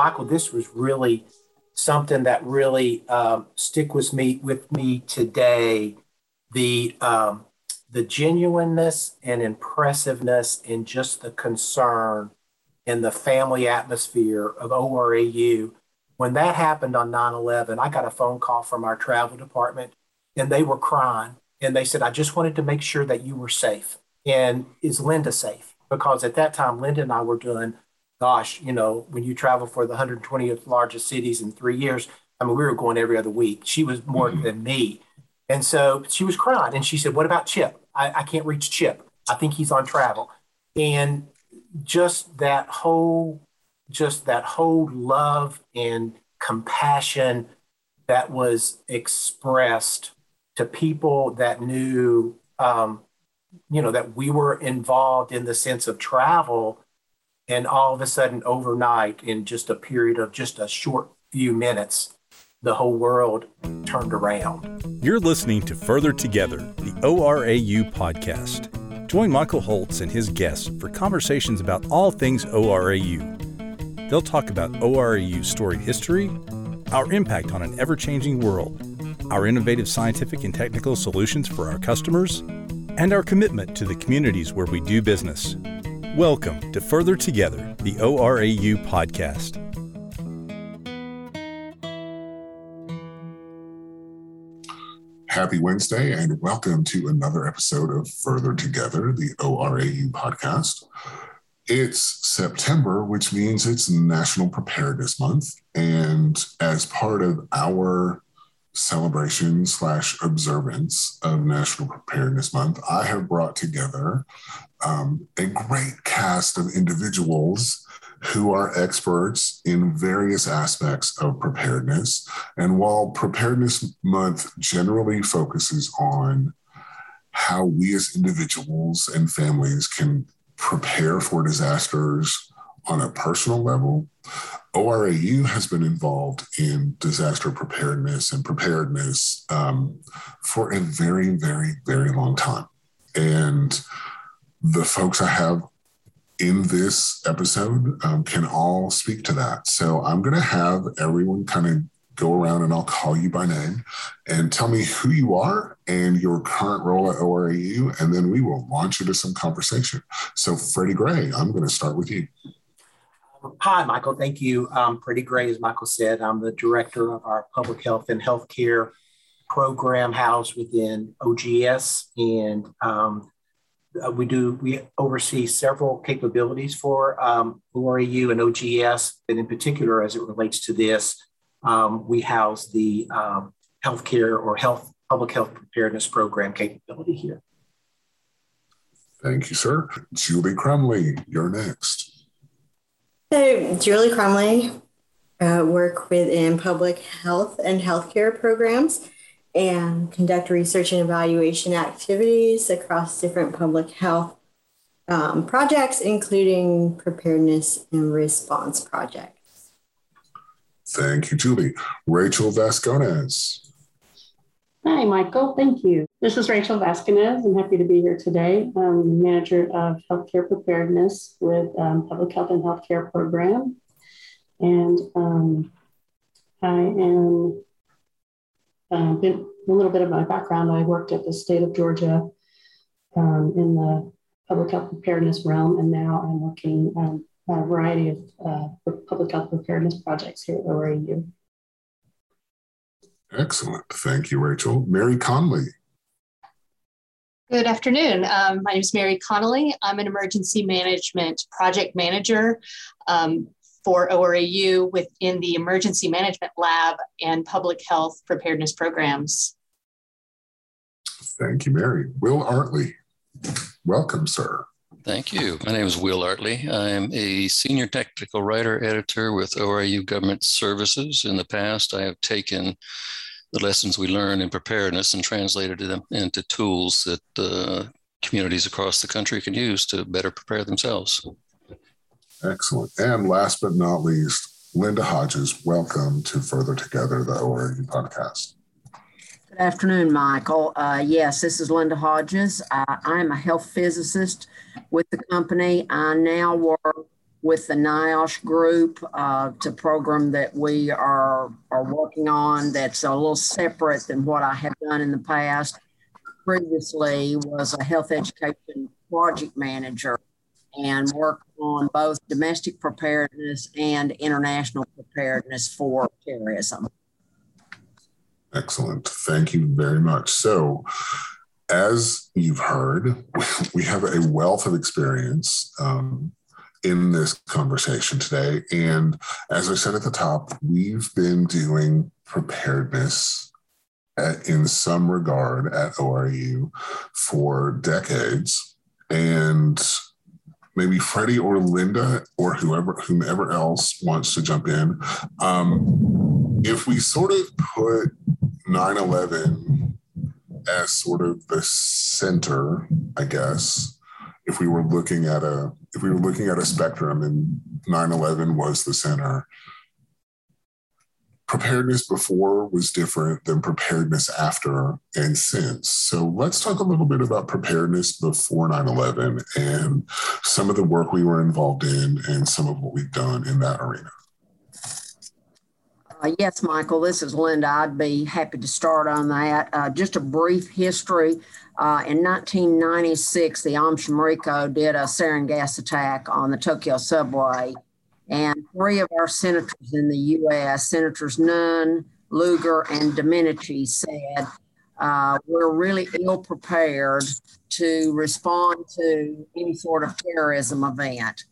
Michael, this was really something that really um, stick with me with me today. The um, the genuineness and impressiveness and just the concern and the family atmosphere of ORAU. When that happened on 9 11, I got a phone call from our travel department and they were crying. And they said, I just wanted to make sure that you were safe. And is Linda safe? Because at that time, Linda and I were doing, gosh, you know, when you travel for the 120th largest cities in three years, I mean, we were going every other week. She was more mm-hmm. than me. And so she was crying and she said, What about Chip? I, I can't reach Chip. I think he's on travel. And just that whole, just that whole love and compassion that was expressed to people that knew, um, you know, that we were involved in the sense of travel. And all of a sudden, overnight, in just a period of just a short few minutes, the whole world turned around. You're listening to Further Together, the ORAU podcast. Join Michael Holtz and his guests for conversations about all things ORAU. They'll talk about ORAU's storied history, our impact on an ever changing world, our innovative scientific and technical solutions for our customers, and our commitment to the communities where we do business. Welcome to Further Together, the ORAU podcast. Happy Wednesday, and welcome to another episode of Further Together, the ORAU podcast. It's September, which means it's National Preparedness Month. And as part of our celebration slash observance of National Preparedness Month, I have brought together um, a great cast of individuals who are experts in various aspects of preparedness. And while Preparedness Month generally focuses on how we as individuals and families can prepare for disasters on a personal level, ORAU has been involved in disaster preparedness and preparedness um, for a very, very, very long time. And the folks I have in this episode um, can all speak to that. So I'm going to have everyone kind of go around and I'll call you by name and tell me who you are and your current role at ORAU, and then we will launch into some conversation. So, Freddy Gray, I'm going to start with you. Hi, Michael. Thank you. Um, Freddy Gray, as Michael said, I'm the director of our public health and healthcare program housed within OGS. And um, uh, we do we oversee several capabilities for um, ORAU and OGS, and in particular, as it relates to this, um, we house the um, healthcare or health public health preparedness program capability here. Thank you, sir. Julie Crumly, you're next. So, Julie Crumly, uh, work within public health and healthcare programs and conduct research and evaluation activities across different public health um, projects, including preparedness and response projects. Thank you, Julie. Rachel Vasconez. Hi, Michael. Thank you. This is Rachel Vasconez. I'm happy to be here today. I'm manager of healthcare preparedness with um, Public Health and Healthcare Program. And um, I am uh, been a little bit of my background. I worked at the state of Georgia um, in the public health preparedness realm, and now I'm working on a variety of uh, public health preparedness projects here at ORAU. Excellent. Thank you, Rachel. Mary Connelly. Good afternoon. Um, my name is Mary Connelly. I'm an emergency management project manager um, for ORAU within the Emergency Management Lab and Public Health Preparedness Programs. Thank you, Mary. Will Artley, welcome, sir. Thank you. My name is Will Artley. I'm a senior technical writer editor with ORAU Government Services. In the past, I have taken the lessons we learn in preparedness and translated them into tools that uh, communities across the country can use to better prepare themselves. Excellent. And last but not least, Linda Hodges, welcome to Further Together, the ORAU podcast. Good afternoon, Michael. Uh, yes, this is Linda Hodges. Uh, I'm a health physicist with the company. I now work with the NIOSH group. Uh, a program that we are, are working on that's a little separate than what I have done in the past. Previously was a health education project manager and worked on both domestic preparedness and international preparedness for terrorism. Excellent. Thank you very much. So, as you've heard, we have a wealth of experience um, in this conversation today. And as I said at the top, we've been doing preparedness at, in some regard at ORAU for decades. And maybe Freddy or Linda or whoever whomever else wants to jump in. Um, if we sort of put 9/11 as sort of the center, I guess, if we were looking at a if we were looking at a spectrum and 9-11 was the center preparedness before was different than preparedness after and since. So let's talk a little bit about preparedness before 9-11 and some of the work we were involved in and some of what we've done in that arena uh, yes, Michael, this is Linda. I'd be happy to start on that. Uh, just a brief history. Uh, in 1996, the Aum Shinrikyo did a sarin gas attack on the Tokyo subway. And three of our senators in the U.S., Senators Nunn, Lugar, and Domenici, said, uh, We're really ill prepared to respond to any sort of terrorism event.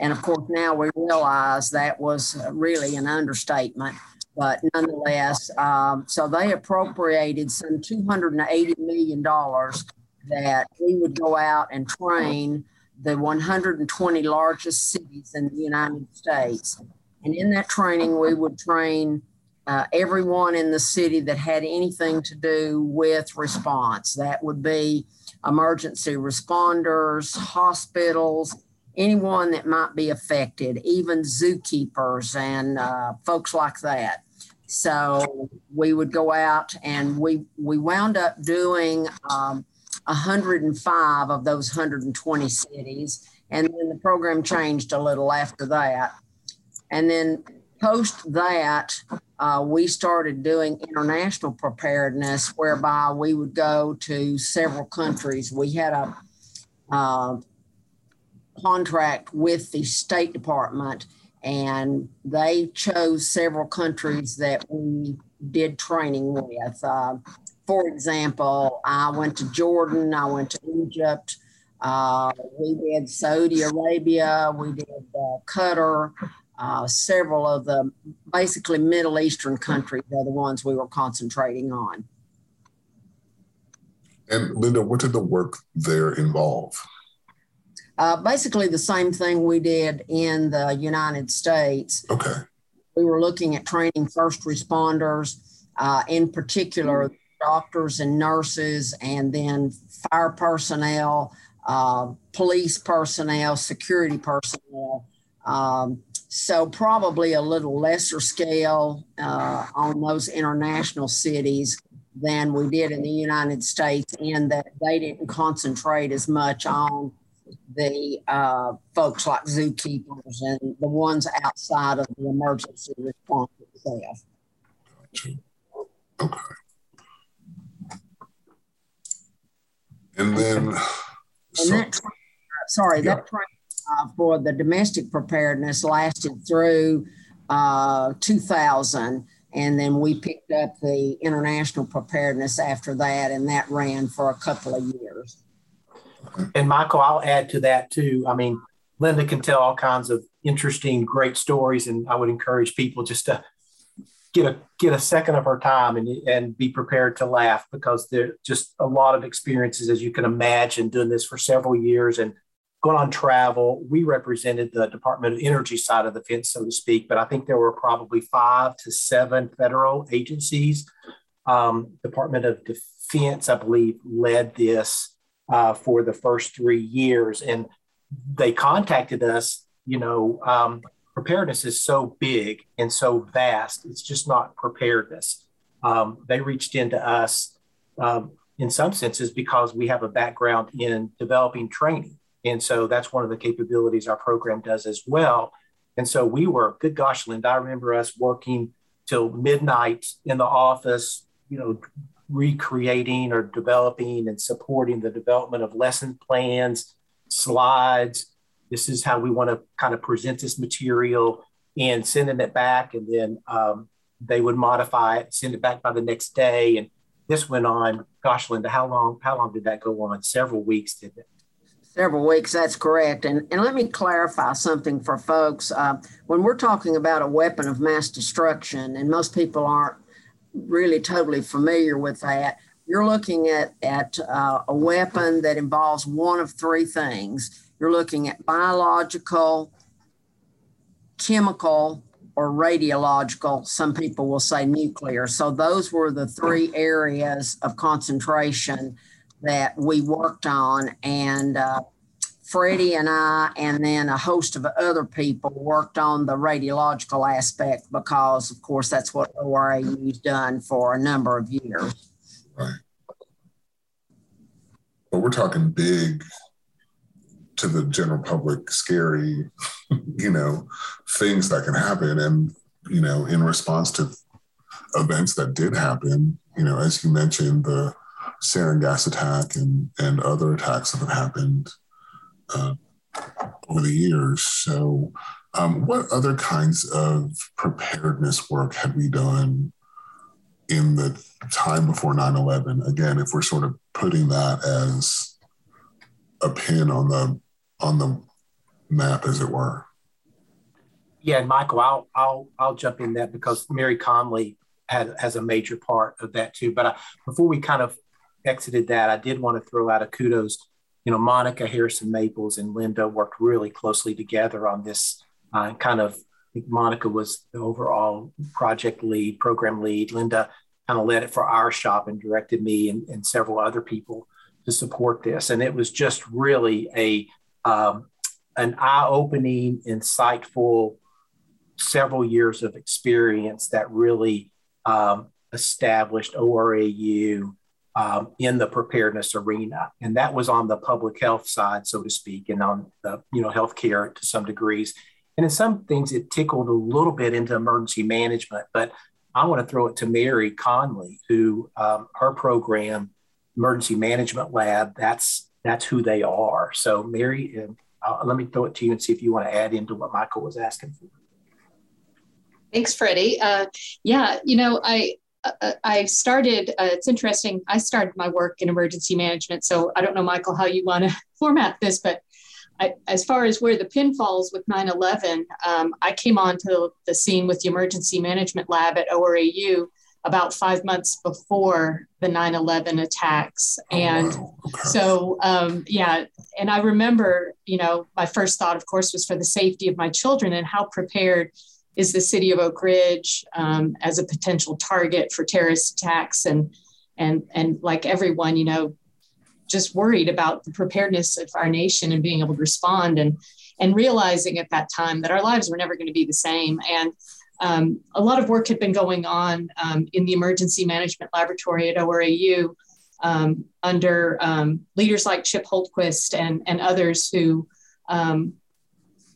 And of course, now we realize that was really an understatement. But nonetheless, um, so they appropriated some $280 million that we would go out and train the 120 largest cities in the United States. And in that training, we would train uh, everyone in the city that had anything to do with response. That would be emergency responders, hospitals, anyone that might be affected, even zookeepers and uh, folks like that. So we would go out and we we wound up doing um, 105 of those 120 cities, and then the program changed a little after that. And then post that, uh, we started doing international preparedness, whereby we would go to several countries. We had a uh, contract with the State Department, and they chose several countries that we did training with. Uh, for example, I went to Jordan, I went to Egypt, uh, we did Saudi Arabia, we did uh, Qatar, uh, several of the basically Middle Eastern countries are the ones we were concentrating on. And Linda, what did the work there involve? Uh, basically, the same thing we did in the United States. Okay. We were looking at training first responders, uh, in particular, doctors and nurses, and then fire personnel, uh, police personnel, security personnel. Um, so, probably a little lesser scale uh, on those international cities than we did in the United States, in that they didn't concentrate as much on the uh, folks like zookeepers and the ones outside of the emergency response itself. Okay. And then, and so, that, sorry, yeah. that training uh, for the domestic preparedness lasted through uh, 2000. And then we picked up the international preparedness after that, and that ran for a couple of years. And Michael, I'll add to that too. I mean, Linda can tell all kinds of interesting, great stories, and I would encourage people just to get a get a second of her time and and be prepared to laugh because there's just a lot of experiences, as you can imagine, doing this for several years and going on travel. We represented the Department of Energy side of the fence, so to speak, but I think there were probably five to seven federal agencies. Um, Department of Defense, I believe, led this uh, for the first three years. And they contacted us, you know, um, preparedness is so big and so vast, it's just not preparedness. Um, they reached into us um, in some senses because we have a background in developing training. And so that's one of the capabilities our program does as well. And so we were, good gosh, Linda, I remember us working till midnight in the office, you know, recreating or developing and supporting the development of lesson plans, slides. This is how we want to kind of present this material and sending it back. And then um, they would modify it, send it back by the next day. And this went on, gosh, Linda, how long, how long did that go on? Several weeks, did it? Several weeks, that's correct. And, and let me clarify something for folks. Uh, when we're talking about a weapon of mass destruction, and most people aren't really totally familiar with that, you're looking at, at uh, a weapon that involves one of three things. You're looking at biological, chemical, or radiological. Some people will say nuclear. So those were the three areas of concentration that we worked on. And uh, Freddy and I, and then a host of other people worked on the radiological aspect because, of course, that's what ORAU's done for a number of years. Right. But we're talking big to the general public, scary, you know, things that can happen. And, you know, in response to events that did happen, you know, as you mentioned, the sarin gas attack and, and other attacks that have happened uh, over the years. So, um, what other kinds of preparedness work had we done in the time before 9 11? Again, if we're sort of putting that as a pin on the on the map, as it were. Yeah, and Michael, I'll I'll I'll jump in that because Mary Connelly had has a major part of that too. But I, before we kind of exited that, I did want to throw out a kudos. You know, Monica Harrison Maples and Linda worked really closely together on this uh, kind of. Monica was the overall project lead, program lead. Linda kind of led it for our shop and directed me and, and several other people to support this. And it was just really a um, an eye-opening, insightful, several years of experience that really um, established ORAU um, in the preparedness arena, and that was on the public health side, so to speak, and on the you know healthcare to some degrees. And in some things, it tickled a little bit into emergency management. But I want to throw it to Mary Connelly, who um, her program, Emergency Management Lab, that's that's who they are. So, Mary, uh, let me throw it to you and see if you want to add into what Michael was asking for. Thanks, Freddy. Uh, yeah, you know, I I started. Uh, it's interesting. I started my work in emergency management, so I don't know, Michael, how you want to format this, but I, as far as where the pin falls with 9/11, um, I came onto the scene with the emergency management lab at ORAU about five months before the 9 11 attacks. Oh, and wow. okay. so, um, yeah, and I remember, you know, my first thought, of course, was for the safety of my children and how prepared is the city of Oak Ridge um, as a potential target for terrorist attacks and and and like everyone, you know, just worried about the preparedness of our nation and being able to respond and and realizing at that time that our lives were never going to be the same. And um, a lot of work had been going on um, in the emergency management laboratory at ORAU um, under um, leaders like Chip Hultquist and, and others who um,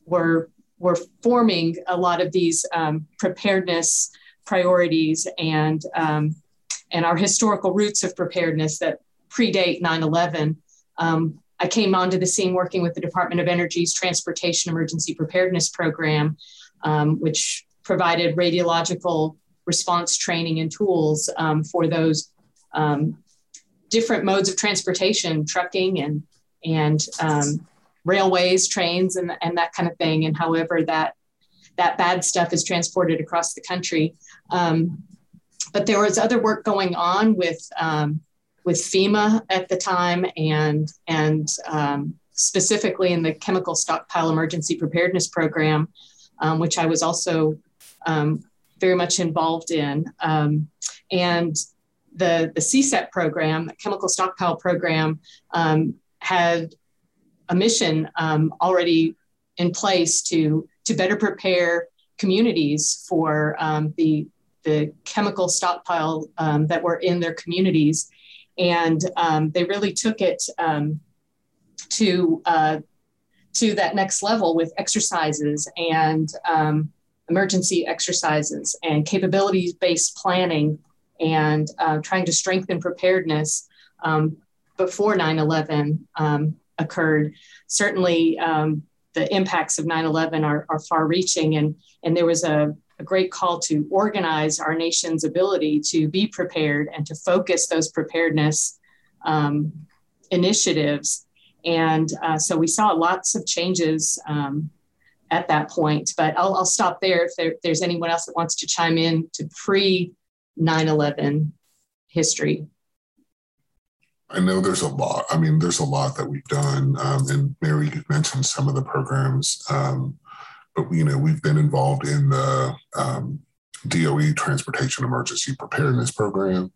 were, were forming a lot of these um, preparedness priorities and, and our historical roots of preparedness that predate 9 11. I came onto the scene working with the Department of Energy's Transportation Emergency Preparedness Program, um, which provided radiological response training and tools um, for those um, different modes of transportation, trucking and and um, railways, trains, and, and that kind of thing, and however that that bad stuff is transported across the country. Um, but there was other work going on with um, with FEMA at the time, and and um, specifically in the chemical stockpile emergency preparedness program, which I was also um, very much involved in. Um, and the, the CSEP program, the chemical stockpile program, um, had a mission um, already in place to, to better prepare communities for um, the, the chemical stockpile um, that were in their communities. And they really took it to uh, to that next level with exercises and um, emergency exercises and capabilities based planning and uh, trying to strengthen preparedness um, before 9 11 um, occurred. Certainly, um, the impacts of 9 11 are, are far reaching, and, and there was a, a great call to organize our nation's ability to be prepared and to focus those preparedness um, initiatives. And uh, so we saw lots of changes um, at that point. But I'll, I'll stop there if there, there's anyone else that wants to chime in to pre 9 11 history. I know there's a lot. I mean, there's a lot that we've done. Um, and Mary, you mentioned some of the programs, um, but you know, we've been involved in the um, DOE Transportation Emergency Preparedness Program,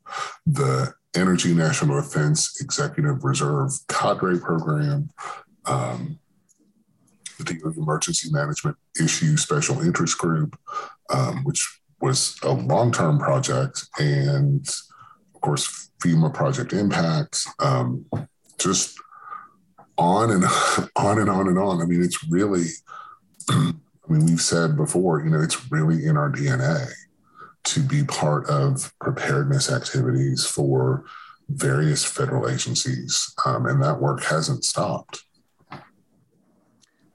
the Energy National Defense Executive Reserve Cadre Program, um, the DOE Emergency Management Issue Special Interest Group, um, which was a long-term project, and of course FEMA Project Impact, um, just on and on and on and on. I mean, it's really, I mean, we've said before, you know, it's really in our DNA to be part of preparedness activities for various federal agencies, um, and that work hasn't stopped.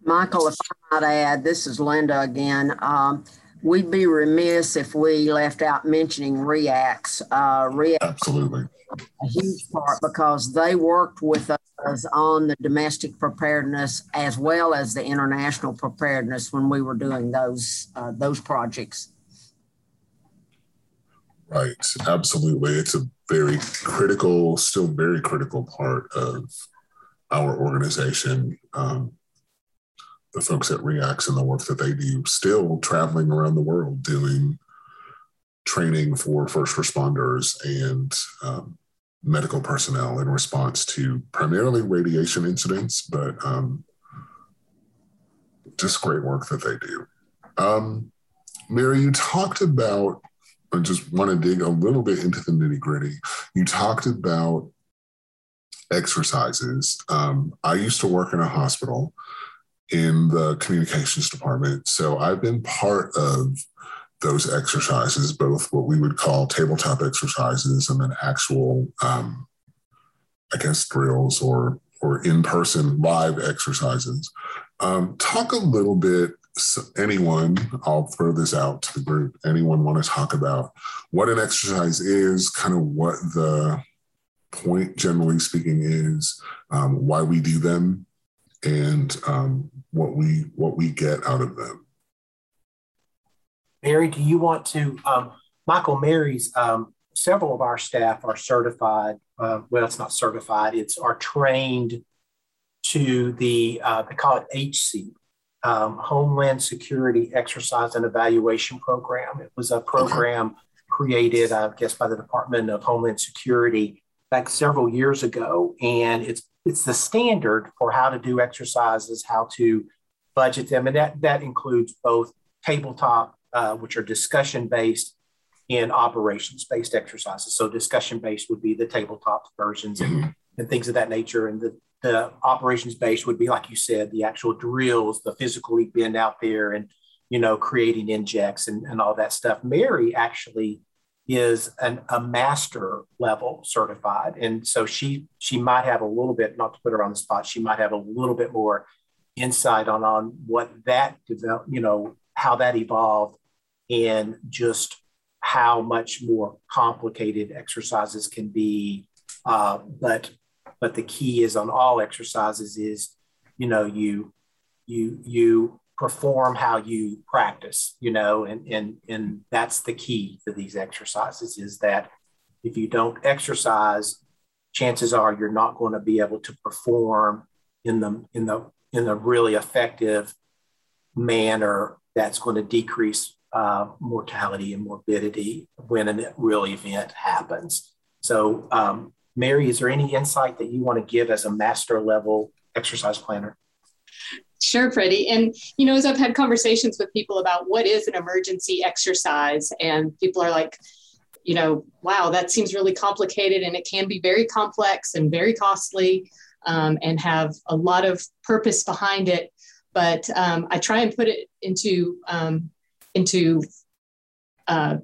Michael, if I might add, this is Linda again. Um, we'd be remiss if we left out mentioning REACTS. Uh, REACTS Absolutely. A huge part because they worked with us on the domestic preparedness as well as the international preparedness when we were doing those uh, those projects. Right, absolutely. It's a very critical, still very critical part of our organization. Um, the folks at Reacts and the work that they do, still traveling around the world doing training for first responders and um, medical personnel in response to primarily radiation incidents, but um, just great work that they do. Um, Mary, you talked about, I just want to dig a little bit into the nitty gritty. You talked about exercises. Um, I used to work in a hospital in the communications department. So I've been part of those exercises, both what we would call tabletop exercises and then actual, um, I guess, drills or or in-person live exercises. Um, talk a little bit. Anyone, I'll throw this out to the group. Anyone want to talk about what an exercise is, kind of what the point, generally speaking, is, um, why we do them, and um, what we what we get out of them. Mary, do you want to? Um, Michael Mary's um, several of our staff are certified. Uh, well, it's not certified; it's are trained to the uh, they call it HSEEP, um, Homeland Security Exercise and Evaluation Program. It was a program created, I guess, by the Department of Homeland Security back several years ago, and it's it's the standard for how to do exercises, how to budget them, and that that includes both tabletop, uh, which are discussion based, and operations based exercises. So discussion based would be the tabletop versions and, mm-hmm. and things of that nature, and the the operations based would be like you said, the actual drills, the physically being out there and you know creating injects and, and all that stuff. Mary actually is an, a master level certified. And so she she might have a little bit not to put her on the spot she might have a little bit more insight on on what that develop you know how that evolved and just how much more complicated exercises can be. Uh, but but the key is on all exercises is you know you you you perform how you practice, you know, and, and, and that's the key to these exercises is that if you don't exercise, chances are you're not going to be able to perform in the, in the, in the really effective manner that's going to decrease uh, mortality and morbidity when a real event happens. So, um, Mary, is there any insight that you want to give as a master level exercise planner? Sure, Freddy. And, you know, as I've had conversations with people about what is an emergency exercise, and people are like, you know, wow, that seems really complicated and it can be very complex and very costly. um, and have a lot of purpose behind it. But um, I try and put it into um, into uh,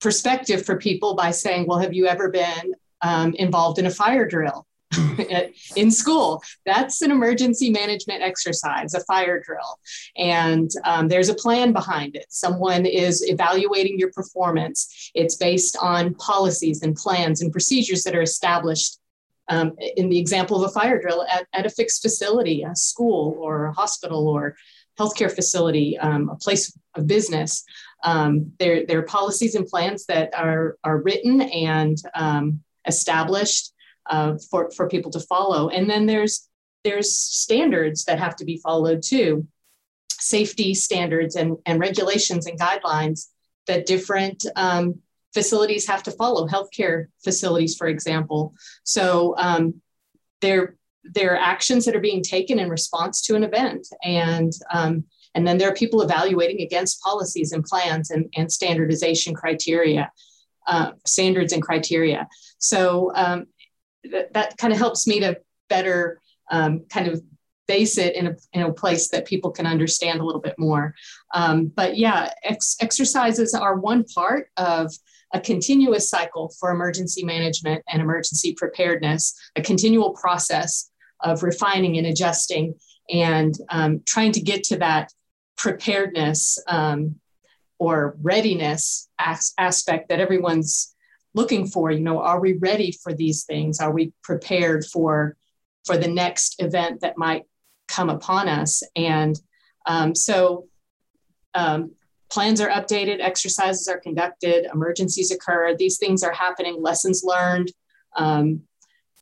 perspective for people by saying, "Well, have you ever been um, involved in a fire drill?" in school. That's an emergency management exercise, a fire drill. And um, there's a plan behind it. Someone is evaluating your performance. It's based on policies and plans and procedures that are established. Um, in the example of a fire drill at, at a fixed facility, a school or a hospital or healthcare facility, um, a place of business, um, there, there are policies and plans that are, are written and um, established uh, for, for people to follow. And then there's there's standards that have to be followed too, safety standards and, and regulations and guidelines that different um, facilities have to follow, healthcare facilities, for example. So um, there, there are actions that are being taken in response to an event. And, um, and then there are people evaluating against policies and plans and, and standardization criteria, uh, standards and criteria. So um, that, that kind of helps me to better um, kind of base it in a, in a place that people can understand a little bit more. Um, but yeah, ex- exercises are one part of a continuous cycle for emergency management and emergency preparedness, a continual process of refining and adjusting and um, trying to get to that preparedness um, or readiness as- aspect that everyone's looking for you know are we ready for these things? Are we prepared for for the next event that might come upon us? And um, so um, plans are updated exercises are conducted emergencies occur these things are happening lessons learned um,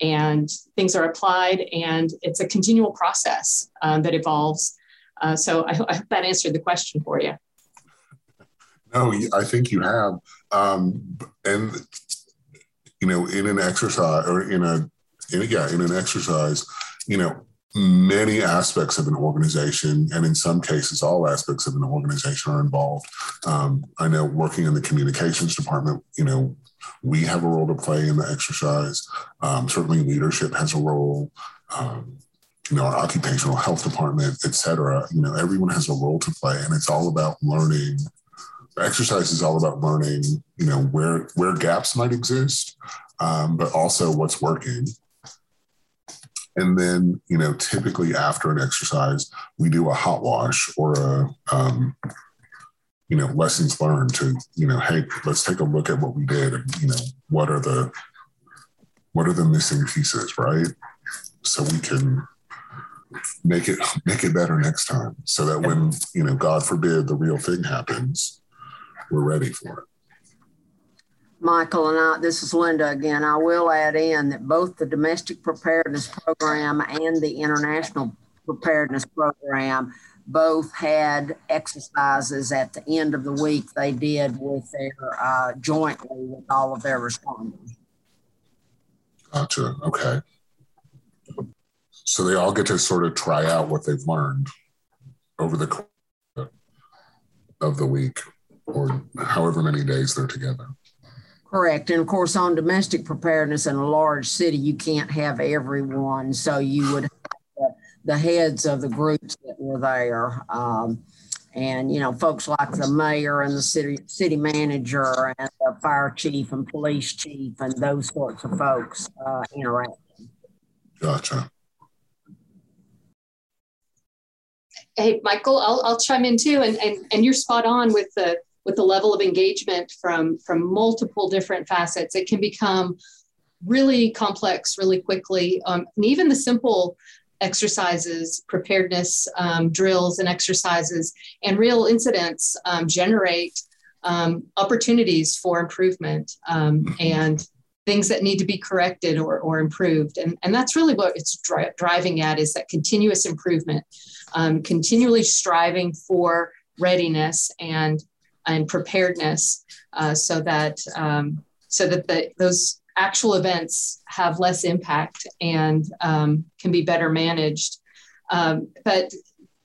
and things are applied and it's a continual process um, that evolves. Uh, so I, I, hope that answered the question for you no, I think you have. Um, and you know, in an exercise or in a, in a, yeah, in an exercise, you know, many aspects of an organization, and in some cases, all aspects of an organization are involved. Um, I know working in the communications department, you know, we have a role to play in the exercise. Um, certainly, leadership has a role. Um, you know, our occupational health department, et cetera. You know, everyone has a role to play, and it's all about learning exercise is all about learning, you know, where where gaps might exist, um, but also what's working. And then, you know, typically after an exercise, we do a hot wash or a, um, you know, lessons learned to, you know, hey, let's take a look at what we did and, you know, what are the, what are the missing pieces, right? So we can make it make it better next time so that when you know god forbid the real thing happens we're ready for it. Michael and I, this is Linda again. I will add in that both the domestic preparedness program and the international preparedness program both had exercises at the end of the week they did with their uh, jointly with all of their responders. Gotcha. Okay. So they all get to sort of try out what they've learned over the course of the week or however many days they're together. Correct. And of course, on domestic preparedness in a large city, you can't have everyone. So you would have the, the heads of the groups that were there. Um, and, you know, folks like the mayor and the city, city manager and the fire chief and police chief and those sorts of folks uh, interacting. Gotcha. Hey, Michael, I'll, I'll chime in too. And, and, and you're spot on with the with the level of engagement from from multiple different facets it can become really complex really quickly. Um, and even the simple exercises preparedness um, drills and exercises and real incidents um, generate um, opportunities for improvement um, and things that need to be corrected or, or improved. And, and that's really what it's dri- driving at is that continuous improvement um, continually striving for readiness and and preparedness uh, so that um, so that the, those actual events have less impact and um, can be better managed. Um, but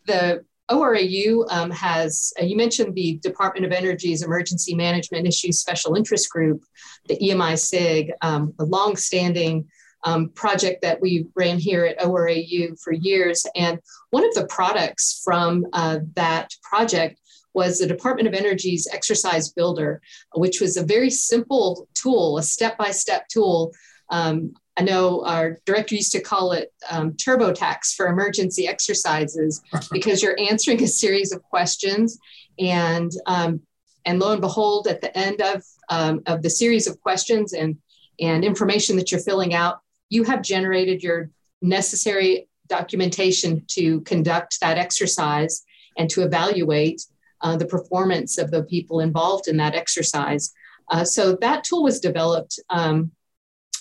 the ORAU um, has, uh, you mentioned the Department of Energy's Emergency Management Issues Special Interest Group, the EMI SIG, um, a longstanding um, project that we ran here at ORAU for years. And one of the products from uh, that project was the Department of Energy's Exercise Builder, which was a very simple tool, a step by step tool. Um, I know our director used to call it um, TurboTax for emergency exercises because you're answering a series of questions, and um, and lo and behold, at the end of um, of the series of questions and and information that you're filling out, you have generated your necessary documentation to conduct that exercise and to evaluate uh, the performance of the people involved in that exercise. Uh, so that tool was developed um,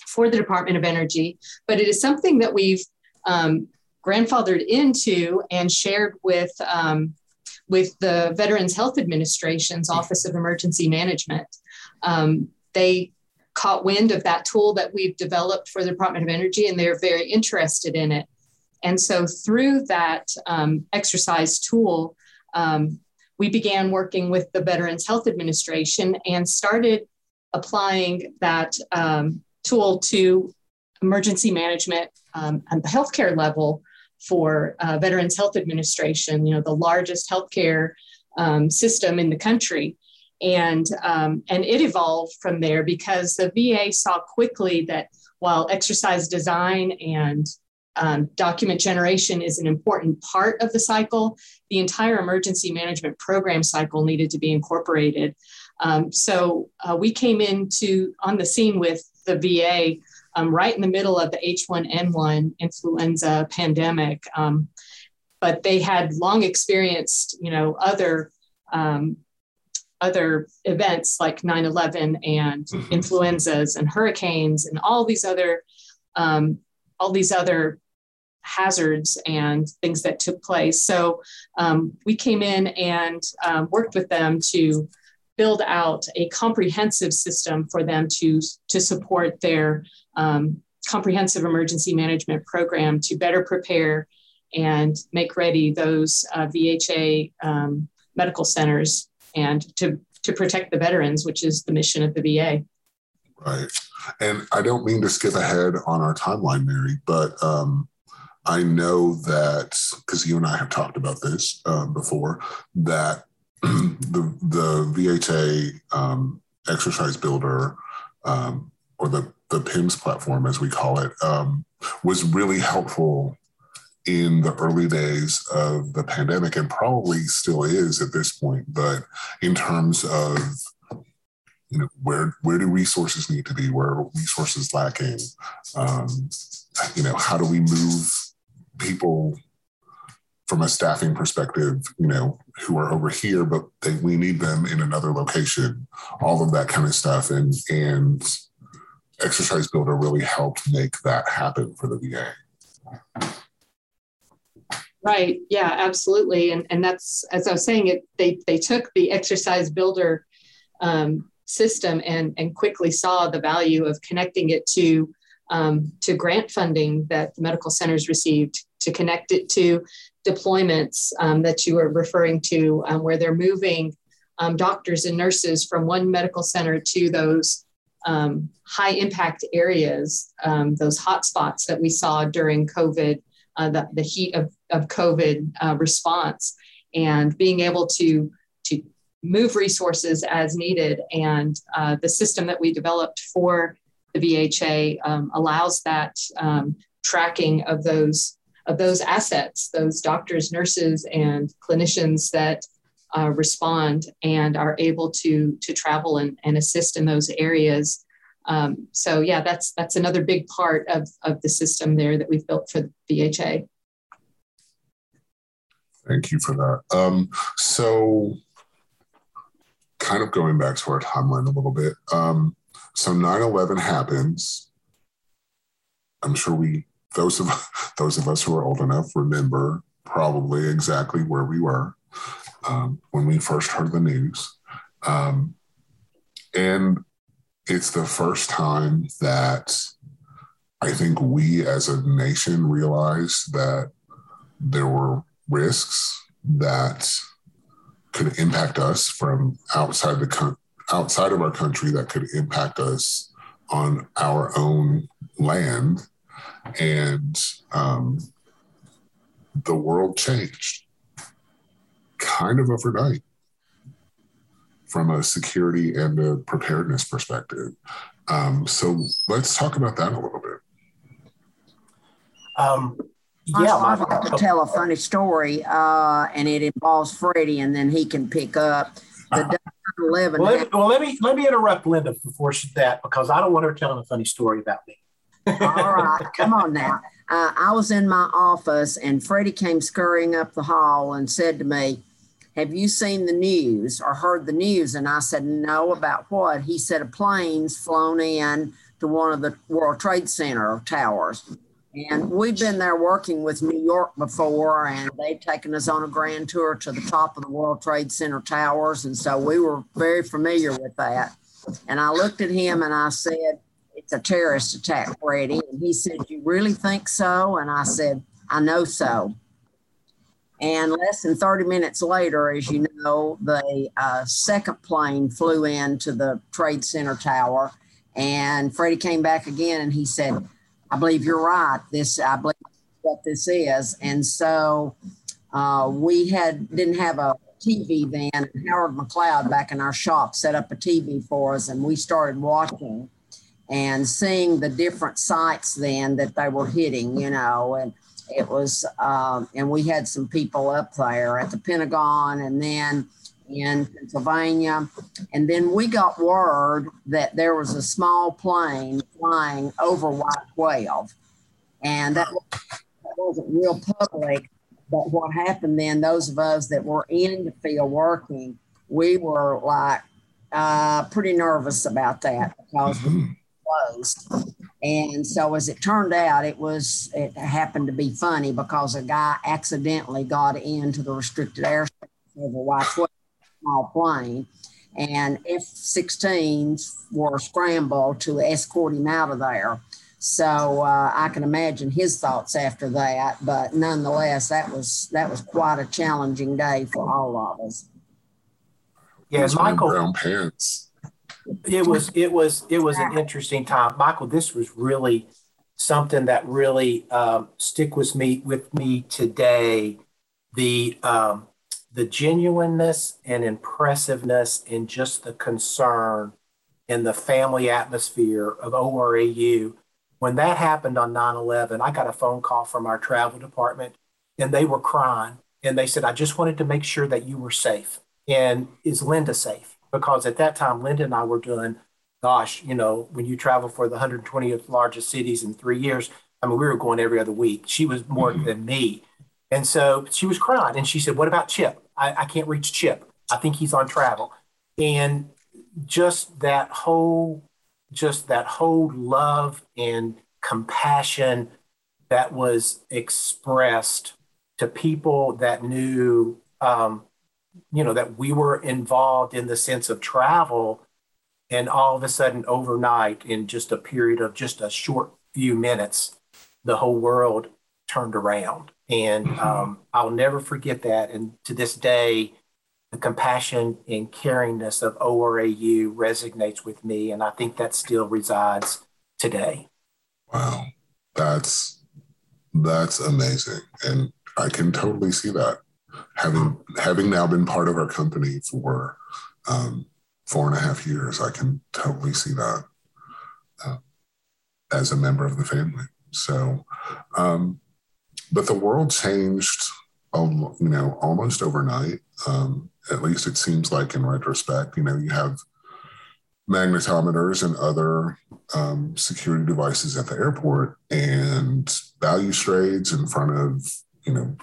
for the Department of Energy, but it is something that we've um, grandfathered into and shared with um, with the Veterans Health Administration's Office of Emergency Management. Um, they caught wind of that tool that we've developed for the Department of Energy, and they're very interested in it. And so, through that um, exercise tool, um, we began working with the Veterans Health Administration and started applying that um, tool to emergency management um, at the healthcare level for uh, Veterans Health Administration, you know, the largest healthcare um, system in the country. And, um, and it evolved from there because the VA saw quickly that while exercise design and um, document generation is an important part of the cycle, the entire emergency management program cycle needed to be incorporated. Um, so uh, we came into on the scene with the VA um, right in the middle of the H1N1 influenza pandemic. Um, but they had long experienced, you know, other um, other events like 9/11 and mm-hmm. influenzas and hurricanes and all these other um, all these other hazards and things that took place. So um, we came in and um, worked with them to build out a comprehensive system for them to, to support their um, comprehensive emergency management program to better prepare and make ready those uh, VHA um, medical centers and to, to protect the veterans, which is the mission of the VA. Right. And I don't mean to skip ahead on our timeline, Mary, but um, I know that because you and I have talked about this um, before, that the the VHA um, exercise builder um, or the the PIMS platform, as we call it, um, was really helpful in the early days of the pandemic, and probably still is at this point. But in terms of you know where where do resources need to be? Where are resources lacking? Um, you know, how do we move people from a staffing perspective, you know, who are over here, but they, we need them in another location, all of that kind of stuff. And, and Exercise Builder really helped make that happen for the VA. Right. Yeah, absolutely. And, and that's, as I was saying, it, they, they took the Exercise Builder um, system and, and quickly saw the value of connecting it to um, to grant funding that the medical centers received, to connect it to deployments um, that you were referring to, um, where they're moving um, doctors and nurses from one medical center to those um, high impact areas, um, those hotspots that we saw during COVID, uh, the, the heat of, of COVID uh, response, and being able to, to move resources as needed. And uh, the system that we developed for the VHA um, allows that tracking of those of those assets, those doctors, nurses, and clinicians that uh, respond and are able to to travel and, and assist in those areas. Um, so yeah, that's that's another big part of, of the system there that we've built for the VHA. Thank you for that. Um, so kind of going back to our timeline a little bit. Um, so 9-11 happens. I'm sure we those of those of us who are old enough remember probably exactly where we were um, when we first heard the news, um, and it's the first time that I think we as a nation realized that there were risks that could impact us from outside the outside of our country that could impact us on our own land And um, the world changed kind of overnight from a security and a preparedness perspective. Um, so let's talk about that a little bit. Um, yeah, I'd like to tell a funny story, uh, and it involves Freddy, and then he can pick up the 11. Well, let me, well, let me let me interrupt Linda before she that because I don't want her telling a funny story about me. All right, come on now. Uh, I was in my office, and Freddy came scurrying up the hall and said to me, "Have you seen the news or heard the news?" And I said, "No." About what? He said, "A plane's flown in to one of the World Trade Center towers." And we've been there working with New York before, and they've taken us on a grand tour to the top of the World Trade Center towers. And so we were very familiar with that. And I looked at him and I said, It's a terrorist attack, Freddy. And he said, You really think so? And I said, I know so. And less than 30 minutes later, as you know, the uh, second plane flew into the Trade Center tower. And Freddy came back again and he said, I believe you're right. This, I believe what this is. And so uh, we had didn't have a TV then. Howard McLeod back in our shop set up a TV for us, and we started watching and seeing the different sites then that they were hitting. You know, and it was, um, and we had some people up there at the Pentagon, and then in Pennsylvania. And then we got word that there was a small plane flying over Y-12. And that, that wasn't real public. But what happened then, those of us that were in the field working, we were like uh, pretty nervous about that because we closed. And so as it turned out, it was it happened to be funny because a guy accidentally got into the restricted airspace over Y-12 small plane, and F 16s were scrambled to escort him out of there. So uh, I can imagine his thoughts after that, but nonetheless, that was that was quite a challenging day for all of us. Yeah, Michael. Brown pants. It was it was it was an interesting time, Michael. This was really something that really um, stick with me with me today. The um, the genuineness and impressiveness and just the concern and the family atmosphere of ORAU. When that happened on 9 11, I got a phone call from our travel department and they were crying. And they said, I just wanted to make sure that you were safe. And is Linda safe? Because at that time, Linda and I were doing, gosh, you know, when you travel for the 120th largest cities in three years, I mean, we were going every other week. She was more mm-hmm. than me. And so she was crying and she said, What about Chip? I, I can't reach Chip. I think he's on travel. And just that whole, just that whole love and compassion that was expressed to people that knew, um, you know, that we were involved in the sense of travel. And all of a sudden, overnight, in just a period of just a short few minutes, the whole world turned around. And mm-hmm. um, I'll never forget that. And to this day, the compassion and caringness of ORAU resonates with me. And I think that still resides today. Wow. That's that's amazing. And I can totally see that. Having having now been part of our company for um, four and a half years, I can totally see that uh, as a member of the family. So, um, but the world changed, um, you know, almost overnight. Um, at least it seems like in retrospect. You know, you have magnetometers and other um, security devices at the airport, and value balustrades in front of you know